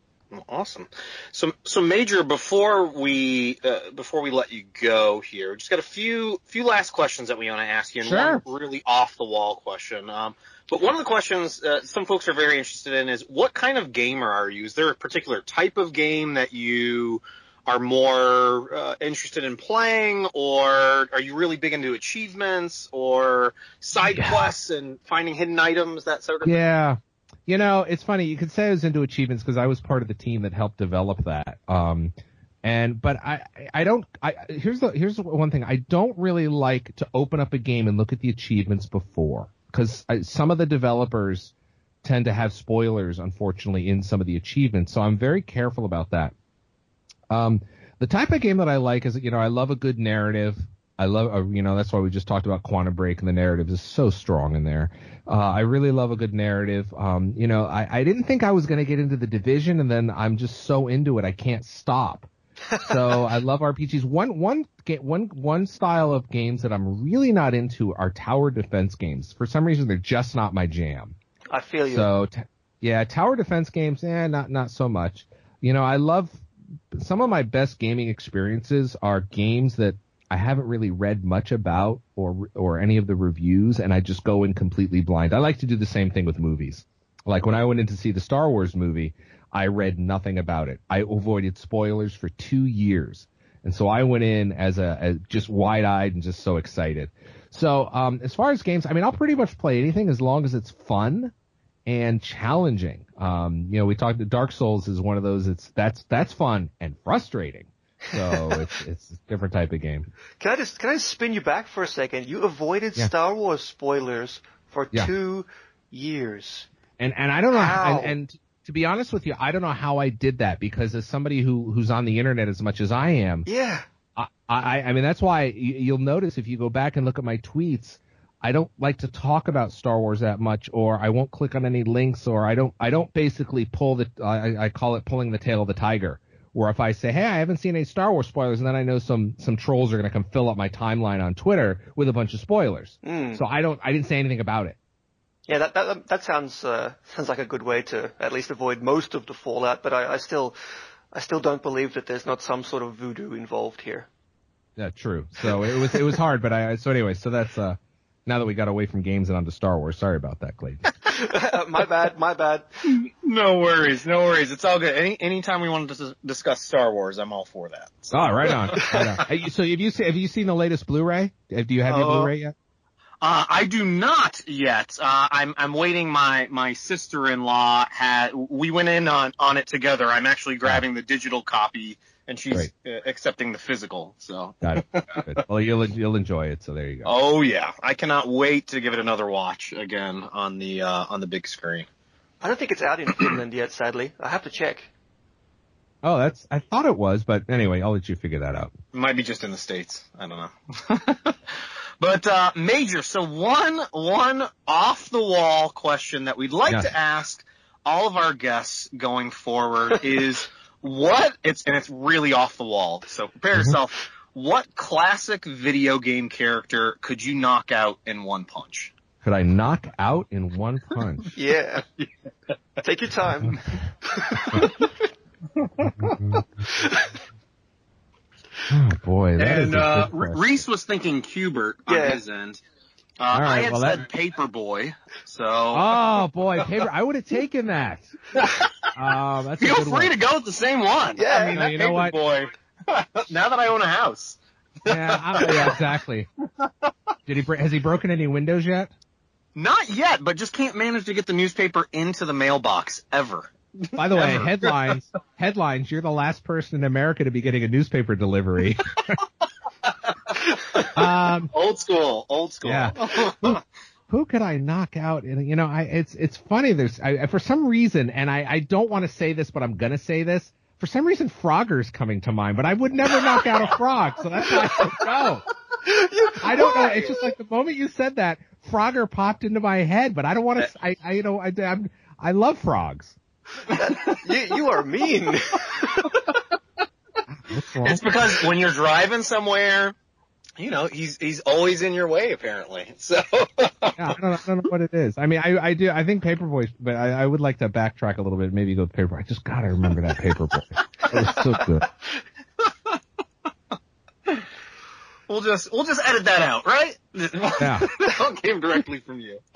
Awesome. So, so Major, before we uh, before we let you go here, just got a few few last questions that we want to ask you, and Sure. one really off the wall question. Um, but one of the questions uh, some folks are very interested in is what kind of gamer are you? Is there a particular type of game that you are more uh, interested in playing, or are you really big into achievements or side Yeah. quests and finding hidden items, that sort of thing? Yeah. You know, it's funny. You could say I was into achievements because I was part of the team that helped develop that. Um, and but I I don't I here's the here's one thing I don't really like to open up a game and look at the achievements before because some of the developers tend to have spoilers unfortunately in some of the achievements so I'm very careful about that. Um, the type of game that I like is you know I love a good narrative. I love uh, you know that's why we just talked about Quantum Break and the narrative is so strong in there. Uh, I really love a good narrative. Um, you know I, I didn't think I was going to get into the division and then I'm just so into it I can't stop. So I love RPGs. One one ga- one one style of games that I'm really not into are tower defense games. For some reason they're just not my jam. I feel you. So t- yeah, tower defense games, eh, not not so much. You know, I love some of my best gaming experiences are games that I haven't really read much about or or any of the reviews, and I just go in completely blind. I like to do the same thing with movies. Like when I went in to see the Star Wars movie, I read nothing about it. I avoided spoilers for two years. And so I went in as a as just wide eyed and just so excited. So um, as far as games, I mean, I'll pretty much play anything as long as it's fun and challenging. Um, you know, we talked. Dark Souls is one of those. It's that's that's fun and frustrating. So [laughs] it's it's a different type of game. Can I just can I spin you back for a second? You avoided Yeah. Star Wars spoilers for Yeah. two years. And and I don't know. How? And, and to be honest with you, I don't know how I did that because as somebody who who's on the internet as much as I am, Yeah. I, I, I mean, that's why you, you'll notice if you go back and look at my tweets, I don't like to talk about Star Wars that much, or I won't click on any links, or I don't, I don't basically pull the, I, I call it pulling the tail of the tiger. Where if I say, hey, I haven't seen any Star Wars spoilers, and then I know some, some trolls are going to come fill up my timeline on Twitter with a bunch of spoilers. Mm. So I don't, I didn't say anything about it. Yeah, that that that sounds uh, [laughs] sounds like a good way to at least avoid most of the fallout. But I, I still I still don't believe that there's not some sort of voodoo involved here. Yeah, true. So it was, it was hard, but I, so anyway, so that's, uh, now that we got away from games and onto Star Wars, sorry about that, Clayton. [laughs] my bad, my bad. No worries, no worries. It's all good. Any anytime we want to discuss Star Wars, I'm all for that. Oh, right on. Right on. Hey, So have you seen, have you seen the latest Blu-ray? Do you have your Uh, Blu-ray yet? Uh, I do not yet. Uh, I'm I'm waiting. My my sister-in-law had. We went in on on it together. I'm actually grabbing the digital copy, and she's uh, accepting the physical. So. Got it. Good. Well, you'll you'll enjoy it. So there you go. Oh yeah, I cannot wait to give it another watch again on the uh, on the big screen. I don't think it's out in Finland yet. Sadly, I have to check. Oh, that's. I thought it was, but anyway, I'll let you figure that out. Might be just in the states. I don't know. [laughs] but uh, major. So one one off the wall question that we'd like Yes. to ask all of our guests going forward [laughs] is what it's and it's really off the wall. So prepare yourself. What classic video game character could you knock out in one punch? Could I knock out in one punch? [laughs] Yeah. Take your time. [laughs] Oh boy, that is and a uh, good R- Rhys was thinking Q*bert on Yeah. his end. Uh, All right, I had well, said that- Paperboy, so Oh boy, paper. I would have taken that. Um, [laughs] that's a feel good free one. to go with the same one. Yeah. I mean, No, you know what? Paperboy. [laughs] now that I own a house, Yeah, I, yeah, exactly. Did he? br- Has he broken any windows yet? not yet, but just can't manage to get the newspaper into the mailbox ever. By the way, headlines. Headlines. You're the last person in America to be getting a newspaper delivery. [laughs] um, Old school, old school. Yeah. who could I knock out? And you know, I it's it's funny. There's I, I- for some reason, and I I don't want to say this, but I'm gonna say this. For some reason, Frogger's coming to mind, but I would never knock out a frog, so that's why I don't know. I don't know. It's just like the moment you said that, Frogger popped into my head, but I don't want to. I, I you know I I'm, I love frogs. [laughs] you, you are mean. It's because when you're driving somewhere you know, he's he's always in your way apparently. So Yeah, I don't, know, I don't know what it is. I mean, I, I do. I think Paperboy, but I, I would like to backtrack a little bit. Maybe go with Paperboy. I just gotta remember that Paperboy. it was so good. we'll just we'll just edit that out, right? Yeah. [laughs] that one came directly from you. [laughs]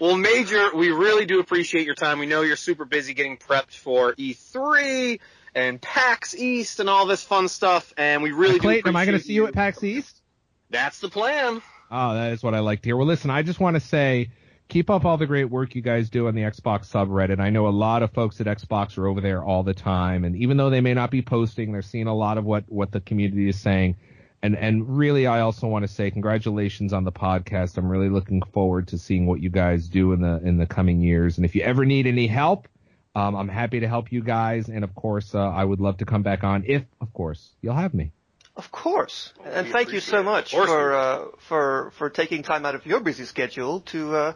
well, Major, we really do appreciate your time. We know you're super busy getting prepped for E3 and PAX East and all this fun stuff, and we really do Clayton, am I going to see you at PAX East? That's the plan. Oh, that is what I like to hear. Well, listen, I just want to say, keep up all the great work you guys do on the Xbox subreddit. I know a lot of folks at Xbox are over there all the time, and even though they may not be posting, they're seeing a lot of what what the community is saying. And and really, I also want to say congratulations on the podcast. I'm really looking forward to seeing what you guys do in the in the coming years. And if you ever need any help, um, I'm happy to help you guys. And of course, uh, I would love to come back on if, of course, you'll have me. Of course, and thank you so much for uh, for for taking time out of your busy schedule to uh,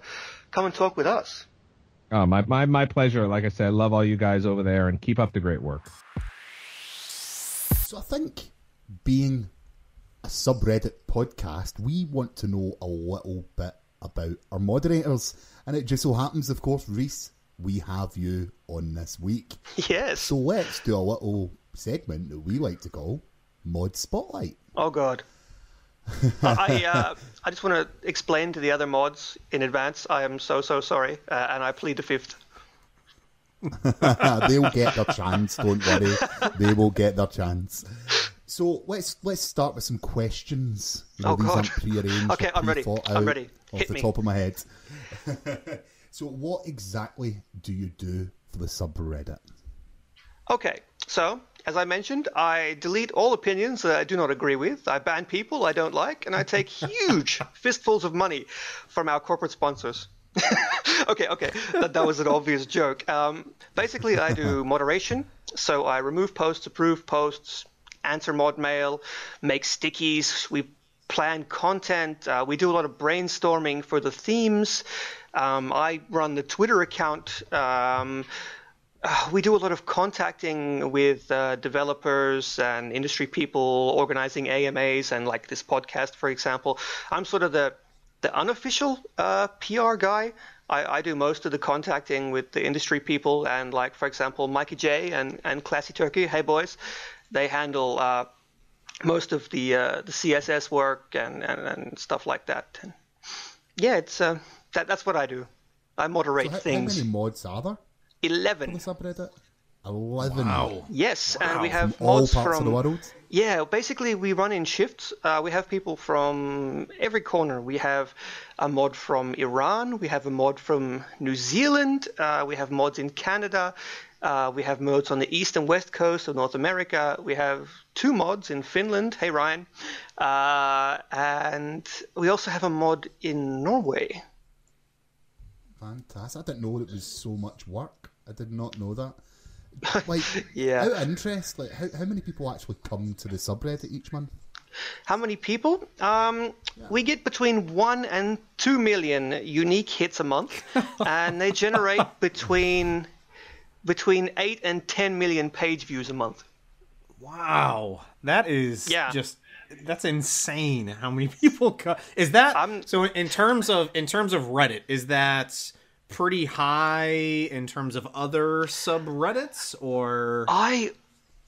come and talk with us. Oh, my, my my pleasure. Like I said, I love all you guys over there, and keep up the great work. So I think being a subreddit podcast, we want to know a little bit about our moderators. And it just so happens, of course, Rhys, we have you on this week. [laughs] Yes. So let's do a little segment that we like to call Mod Spotlight. Oh God. [laughs] I uh, I just want to explain to the other mods in advance. I am so so sorry, uh, and I plead the fifth. [laughs] They'll get their chance, don't worry. They will get their chance. So let's let's start with some questions. Oh, these God. prearranged. Okay, I'm ready. I'm ready. Off Hit the me. top of my head. [laughs] so what exactly do you do for the subreddit? Okay, so as I mentioned, I delete all opinions that I do not agree with. I ban people I don't like, and I take [laughs] huge fistfuls of money from our corporate sponsors. [laughs] okay, okay, that, that was an obvious joke. Um, basically, I do moderation, so I remove posts, approve posts, answer mod mail, make stickies. We plan content. Uh, we do a lot of brainstorming for the themes. Um, I run the Twitter account. Um, uh, we do a lot of contacting with uh, developers and industry people organizing AMAs and like this podcast, for example. I'm sort of the the unofficial uh, PR guy. I, I do most of the contacting with the industry people and like, for example, Mikey J and, and Classy Turkey. Hey boys, they handle uh, most of the uh, the CSS work and, and, and stuff like that. And yeah, it's uh, that that's what I do. I moderate So how, how many mods are there Eleven. subreddit? Eleven. Wow. Yes, and we have From all mods parts from of the world. yeah. Basically, we run in shifts. Uh, we have people from every corner. We have a mod from Iran. We have a mod from New Zealand. Uh, we have mods in Canada. Uh, we have mods on the east and west coast of North America. We have two mods in Finland. Hey Ryan, uh, and we also have a mod in Norway. Fantastic. I didn't know it was so much work. I did not know that. [laughs] Like, Yeah. out of interest, like, how, how many people actually come to the subreddit each month? How many people? Um, We get between one and two million unique hits a month, [laughs] and they generate between between eight and ten million page views a month. Wow, that is Yeah. just that's insane. How many [laughs] people co- is that? I'm- so in terms of in terms of Reddit, is that pretty high in terms of other subreddits or? I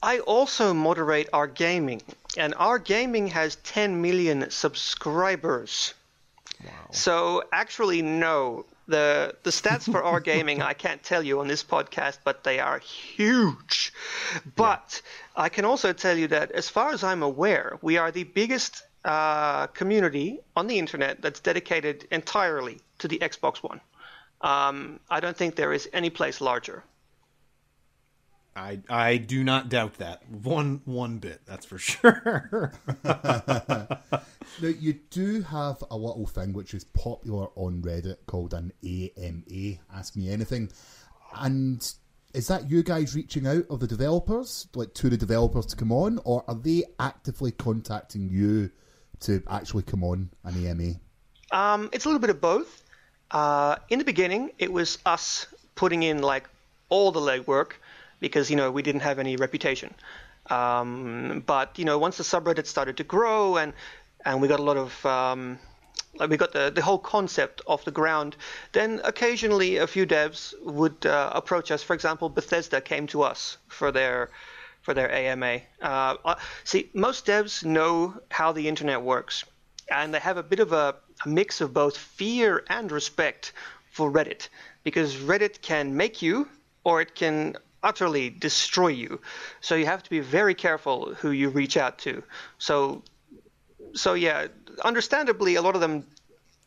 I also moderate our gaming, and our gaming has 10 million subscribers. Wow. So actually, no. The the stats for our gaming I can't tell you on this podcast, but they are huge. But I can also tell you that, as far as I'm aware, we are the biggest uh, community on the internet that's dedicated entirely to the Xbox One. Um, I don't think there is any place larger. I I do not doubt that one one bit. That's for sure. [laughs] Now, you do have a little thing which is popular on Reddit called an AMA, Ask Me Anything. And is that you guys reaching out of the developers, like to the developers to come on, or are they actively contacting you to actually come on an AMA? Um, it's a little bit of both. Uh, in the beginning, it was us putting in like all the legwork because you know we didn't have any reputation. Um, but you know, once the subreddit started to grow and and we got a lot of um, like we got the, the whole concept off the ground, then occasionally a few devs would uh, approach us. For example, Bethesda came to us for their for their AMA. Uh, uh, see, most devs know how the internet works, and they have a bit of a, a mix of both fear and respect for Reddit, because Reddit can make you or it can utterly destroy you. So you have to be very careful who you reach out to. So so yeah, understandably, a lot of them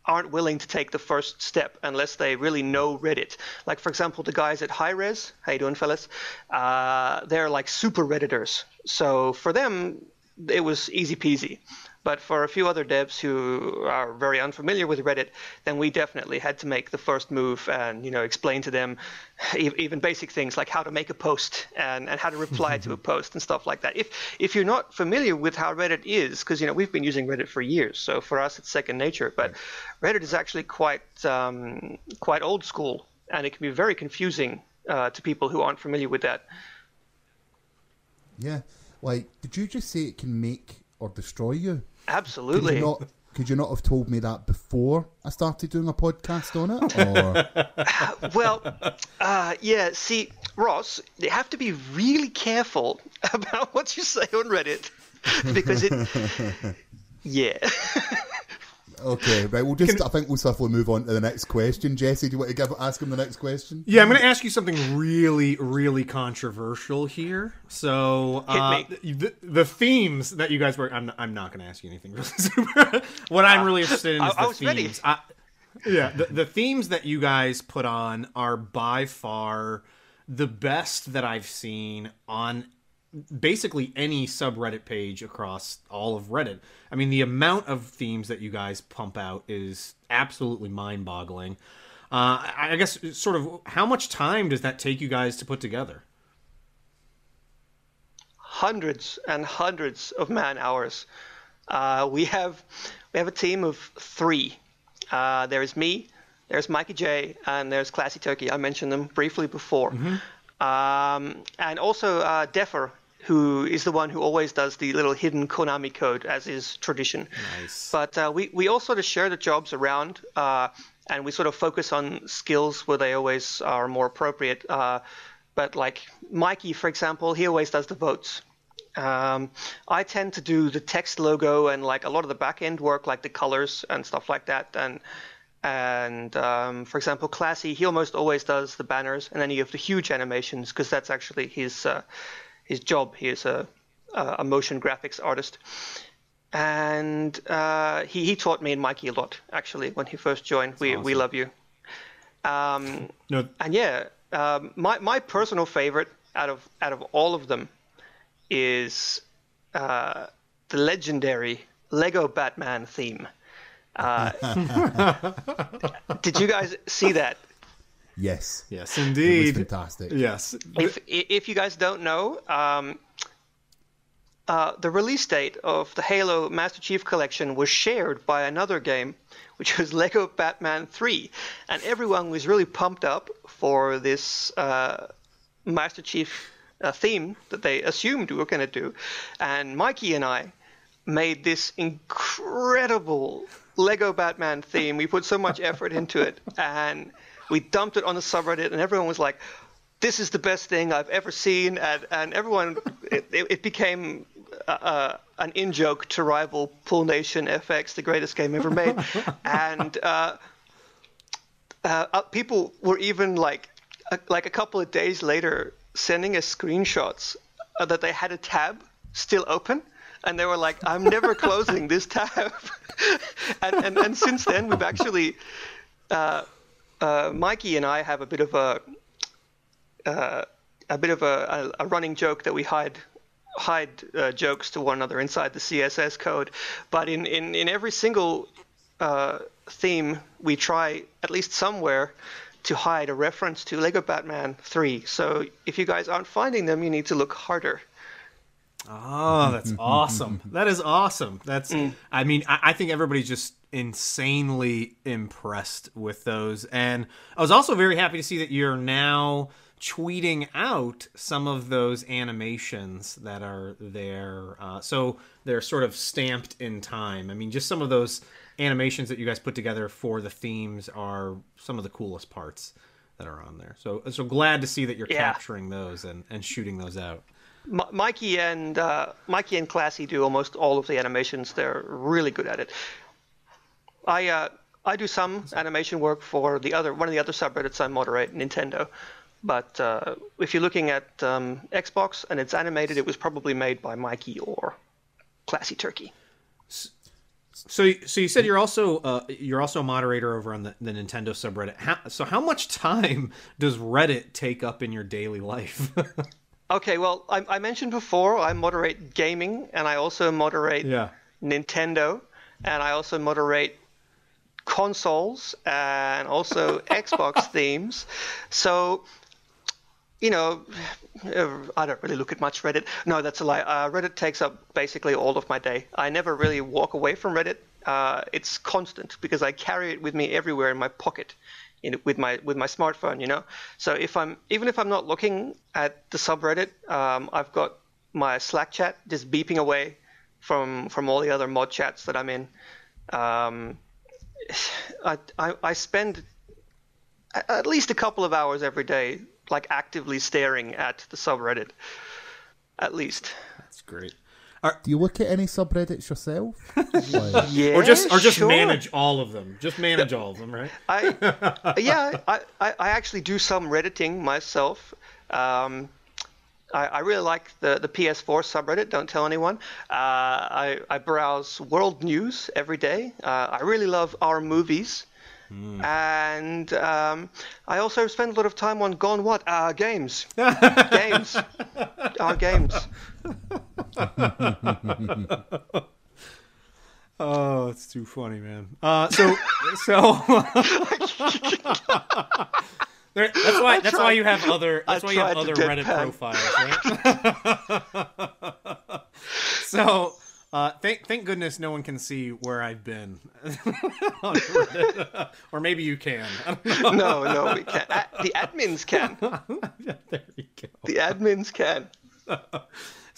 aren't willing to take the first step unless they really know Reddit. Like for example, the guys at High Res, how you doing, fellas? Uh, they're like super redditors. So for them, it was easy peasy. But for a few other devs who are very unfamiliar with Reddit, then we definitely had to make the first move and you know explain to them even basic things like how to make a post and, and how to reply to a [laughs] post and stuff like that. If if you're not familiar with how Reddit is, because you know we've been using Reddit for years, so for us it's second nature. But Reddit is actually quite um, quite old school, and it can be very confusing uh, to people who aren't familiar with that. Yeah. Like, did you just say it can make or destroy you? Could Absolutely. you not? Could you not have told me that before I started doing a podcast on it? Or [laughs] well, uh, yeah. See, Ross, you have to be really careful [laughs] about what you say on Reddit because it. [laughs] Yeah. Okay, right. We'll just. I think we'll swiftly move on to the next question. Jessy, do you want to give ask him the next question? Yeah, I'm going to ask you something really, really controversial here. So, uh, the, the themes that you guys were, I'm, I'm not going to ask you anything really [laughs] super. what I'm really interested in is I- I the was ready. themes. I- yeah, the, the themes that you guys put on are by far the best that I've seen on basically any subreddit page across all of Reddit. I mean, the amount of themes that you guys pump out is absolutely mind-boggling. Uh, I guess sort of how much time does that take you guys to put together? hundreds and hundreds of man hours. Uh, we have we have a team of three. Uh, there is me, there's Mikey J, and there's Classy Turkey. I mentioned them briefly before. Um, and also uh, Deffer, who is the one who always does the little hidden Konami code, as is tradition. Nice. But uh, we, we all sort of share the jobs around, uh, and we sort of focus on skills where they always are more appropriate. Uh, but like Mikey, for example, he always does the votes. Um, I tend to do the text logo and like a lot of the back end work, like the colors and stuff like that. And and um, for example, Classy, he almost always does the banners and any of the huge animations because that's actually his uh, his job. He is a a a motion graphics artist, and uh, he he taught me and Mikey a lot actually when he first joined. we we awesome. love you. Um, No, and yeah, um, my my personal favorite out of out of all of them is uh, the legendary Lego Batman theme. Uh, [laughs] did you guys see that? Yes. yes, It was indeed. fantastic. Yes. If if you guys don't know, um, uh, the release date of the Halo Master Chief Collection was shared by another game, which was Lego Batman 3, and everyone was really pumped up for this uh, Master Chief uh, theme that they assumed we were going to do, and Mikey and I made this incredible Lego Batman theme. We put so much effort into it, and we dumped it on the subreddit, and everyone was like, "This is the best thing I've ever seen," and and everyone it, it, became. Uh, uh, an in joke to rival Pool Nation FX, the greatest game ever made, [laughs] and uh, uh, uh, people were even like, uh, like a couple of days later, sending us screenshots uh, that they had a tab still open, and they were like, "I'm never closing this tab." [laughs] and, and and since then, we've actually, uh, uh, Mikey and I have a bit of a, uh, a bit of a, a, running joke that we hide hide uh, jokes to one another inside the CSS code, but in in in every single uh, theme, we try at least somewhere to hide a reference to Lego Batman 3. So if you guys aren't finding them, you need to look harder. Oh, that's awesome. [laughs] That is awesome. That's, I mean, I, I think everybody's just insanely impressed with those. And I was also very happy to see that you're now tweeting out some of those animations that are there. Uh, so they're sort of stamped in time. I mean, just some of those animations that you guys put together for the themes are some of the coolest parts that are on there. So, so glad to see that you're Yeah. capturing those and, and shooting those out. Mikey and uh, Mikey and Classy do almost all of the animations. They're really good at it. I uh, I do some animation work for the other one of the other subreddits I moderate, Nintendo. But uh, if you're looking at um, Xbox and it's animated, it was probably made by Mikey or Classy Turkey. So, so you said you're also uh, you're also a moderator over on the, the Nintendo subreddit. How, so, how much time does Reddit take up in your daily life? [laughs] Okay, well, I, I mentioned before I moderate gaming, and I also moderate yeah. Nintendo, and I also moderate consoles and also [laughs] Xbox themes. So, you know, uh, I don't really look at much Reddit. No, that's a lie. Uh, Reddit takes up basically all of my day. I never really walk away from Reddit. Uh, it's constant because I carry it with me everywhere in my pocket. In, with my with my smartphone, you know. So if I'm even if I'm not looking at the subreddit, um, I've got my Slack chat just beeping away from from all the other mod chats that I'm in. Um, [sighs] I, I I spend at least a couple of hours every day, like actively staring at the subreddit. At least. That's great. Do you look at any subreddits yourself? Like, [laughs] Yeah. Or just or just sure. manage all of them. Just manage all of them, right? I [laughs] yeah, I, I, I actually do some redditing myself. Um, I, I really like the, the PS4 subreddit. Don't tell anyone. Uh, I, I browse world news every day. Uh, I really love our movies. And um, I also spend a lot of time on Gone What? Uh, games. [laughs] games. Our games. [laughs] Oh, it's too funny, man. Uh, so so. [laughs] There- that's why. That's why you have other. That's I why you have other Reddit profiles, right? [laughs] so, uh, thank thank goodness no one can see where I've been or maybe you can. I don't know. No, no, we can't. Uh, the admins can. there you go. The admins can.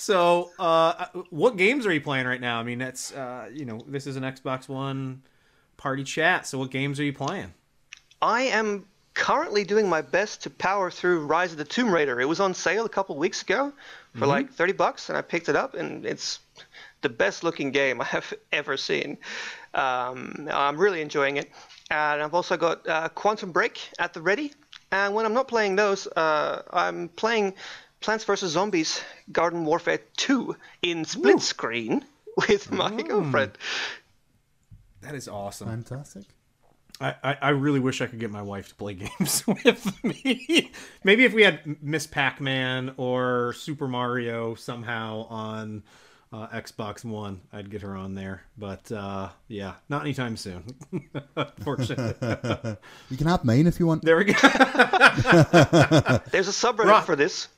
So, uh, what games are you playing right now? I mean, that's uh, you know, this is an Xbox One party chat. So, what games are you playing? I am currently doing my best to power through Rise of the Tomb Raider. It was on sale a couple weeks ago for like 30 bucks, and I picked it up, and it's the best looking game [laughs] I have ever seen. Um, I'm really enjoying it. And I've also got uh, Quantum Break at the ready. And when I'm not playing those, uh, I'm playing Plants vs. Zombies Garden Warfare 2 in split screen with my girlfriend. That is awesome. fantastic. I, I, I really wish I could get my wife to play [laughs] games with me. Maybe if we had Miss Pac Man or Super Mario somehow on uh, Xbox One, I'd get her on there. But uh, yeah, not anytime soon. [laughs] Unfortunately. [laughs] You can have mine if you want. there we go. There's a subreddit Right. for this.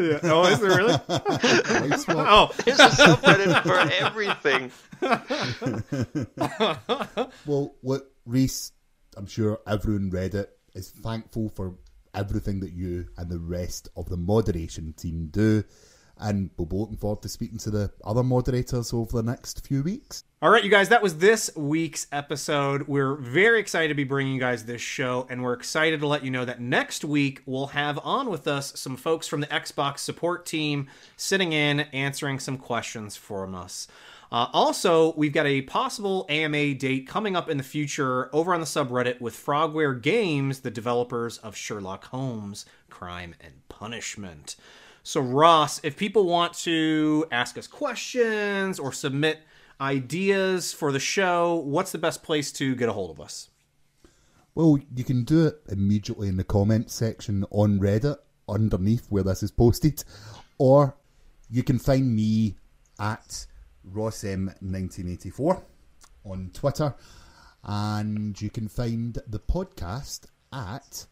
Yeah. Oh, is there really? Oh, There's a subreddit for everything. [laughs] Well, what Rhys, I'm sure everyone read it, is thankful for everything that you and the rest of the moderation team do. And we'll be looking forward to speaking to the other moderators over the next few weeks. All right, you guys, that was this week's episode. We're very excited to be bringing you guys this show, and we're excited to let you know that next week we'll have on with us some folks from the Xbox support team sitting in answering some questions from us. Uh, also, we've got a possible AMA date coming up in the future over on the subreddit with Frogware Games, the developers of Sherlock Holmes Crime and Punishment. So, Ross, if people want to ask us questions or submit ideas for the show, what's the best place to get a hold of us? Well, you can do it immediately in the comment section on Reddit underneath where this is posted, or you can find me at RossM1984 on Twitter, and you can find the podcast at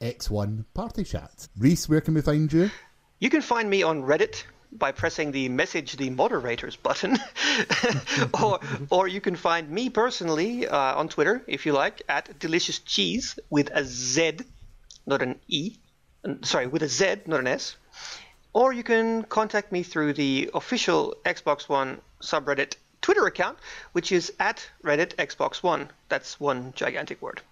X1 Party Chat. Rhys, where can we find you? You can find me on Reddit by pressing the message the moderators button, [laughs] or or you can find me personally uh, on Twitter if you like at delicious cheese with a Z, not an E, uh, sorry with a Z, not an S. Or you can contact me through the official Xbox One subreddit Twitter account, which is at Reddit Xbox One. That's one gigantic word.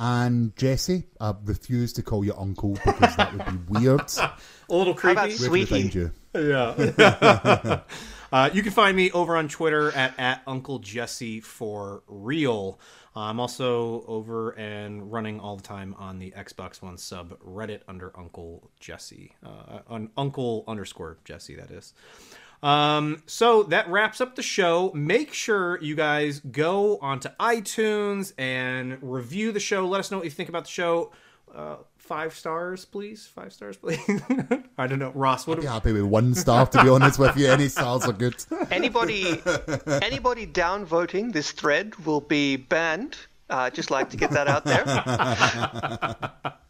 And Jessy, I refuse to call you uncle because that would be weird. [laughs] A little How creepy. about we Sweetie? find you? Yeah. [laughs] uh, you can find me over on Twitter at, at Uncle Jessy for real. Uh, I'm also over and running all the time on the Xbox One sub Reddit under Uncle Jessy. Uh, on Uncle underscore Jessy, that is. Um, so that wraps up the show. Make sure you guys go onto iTunes and review the show. Let us know what you think about the show. Uh, five stars, please. Five stars, please. [laughs] I don't know, Ross. What? I'd be happy with one star, to be honest with you. Any stars are good. Anybody, anybody downvoting this thread will be banned. Uh, just like to get that out there. [laughs]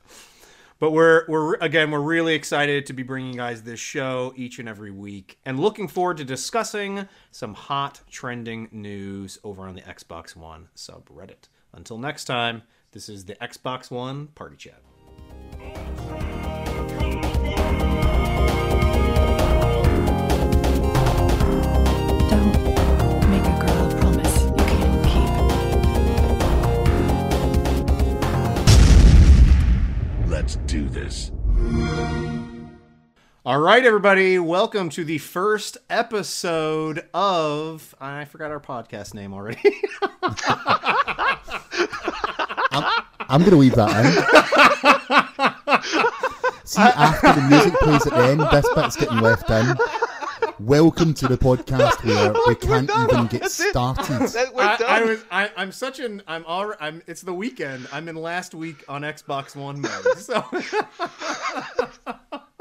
But we're we're again we're really excited to be bringing you guys this show each and every week, and looking forward to discussing some hot trending news over on the Xbox One subreddit. Until next time, this is the Xbox One Party Chat. Let's do this. All right, everybody, welcome to the first episode of I forgot our podcast name already. [laughs] I'm going to leave that in. See, after the music plays at the end, this bit's getting left in. Welcome to the podcast where we can't even get started. That- I, I was, I, I'm such an I'm all I'm it's the weekend. I'm in last week on Xbox One mode. So [laughs]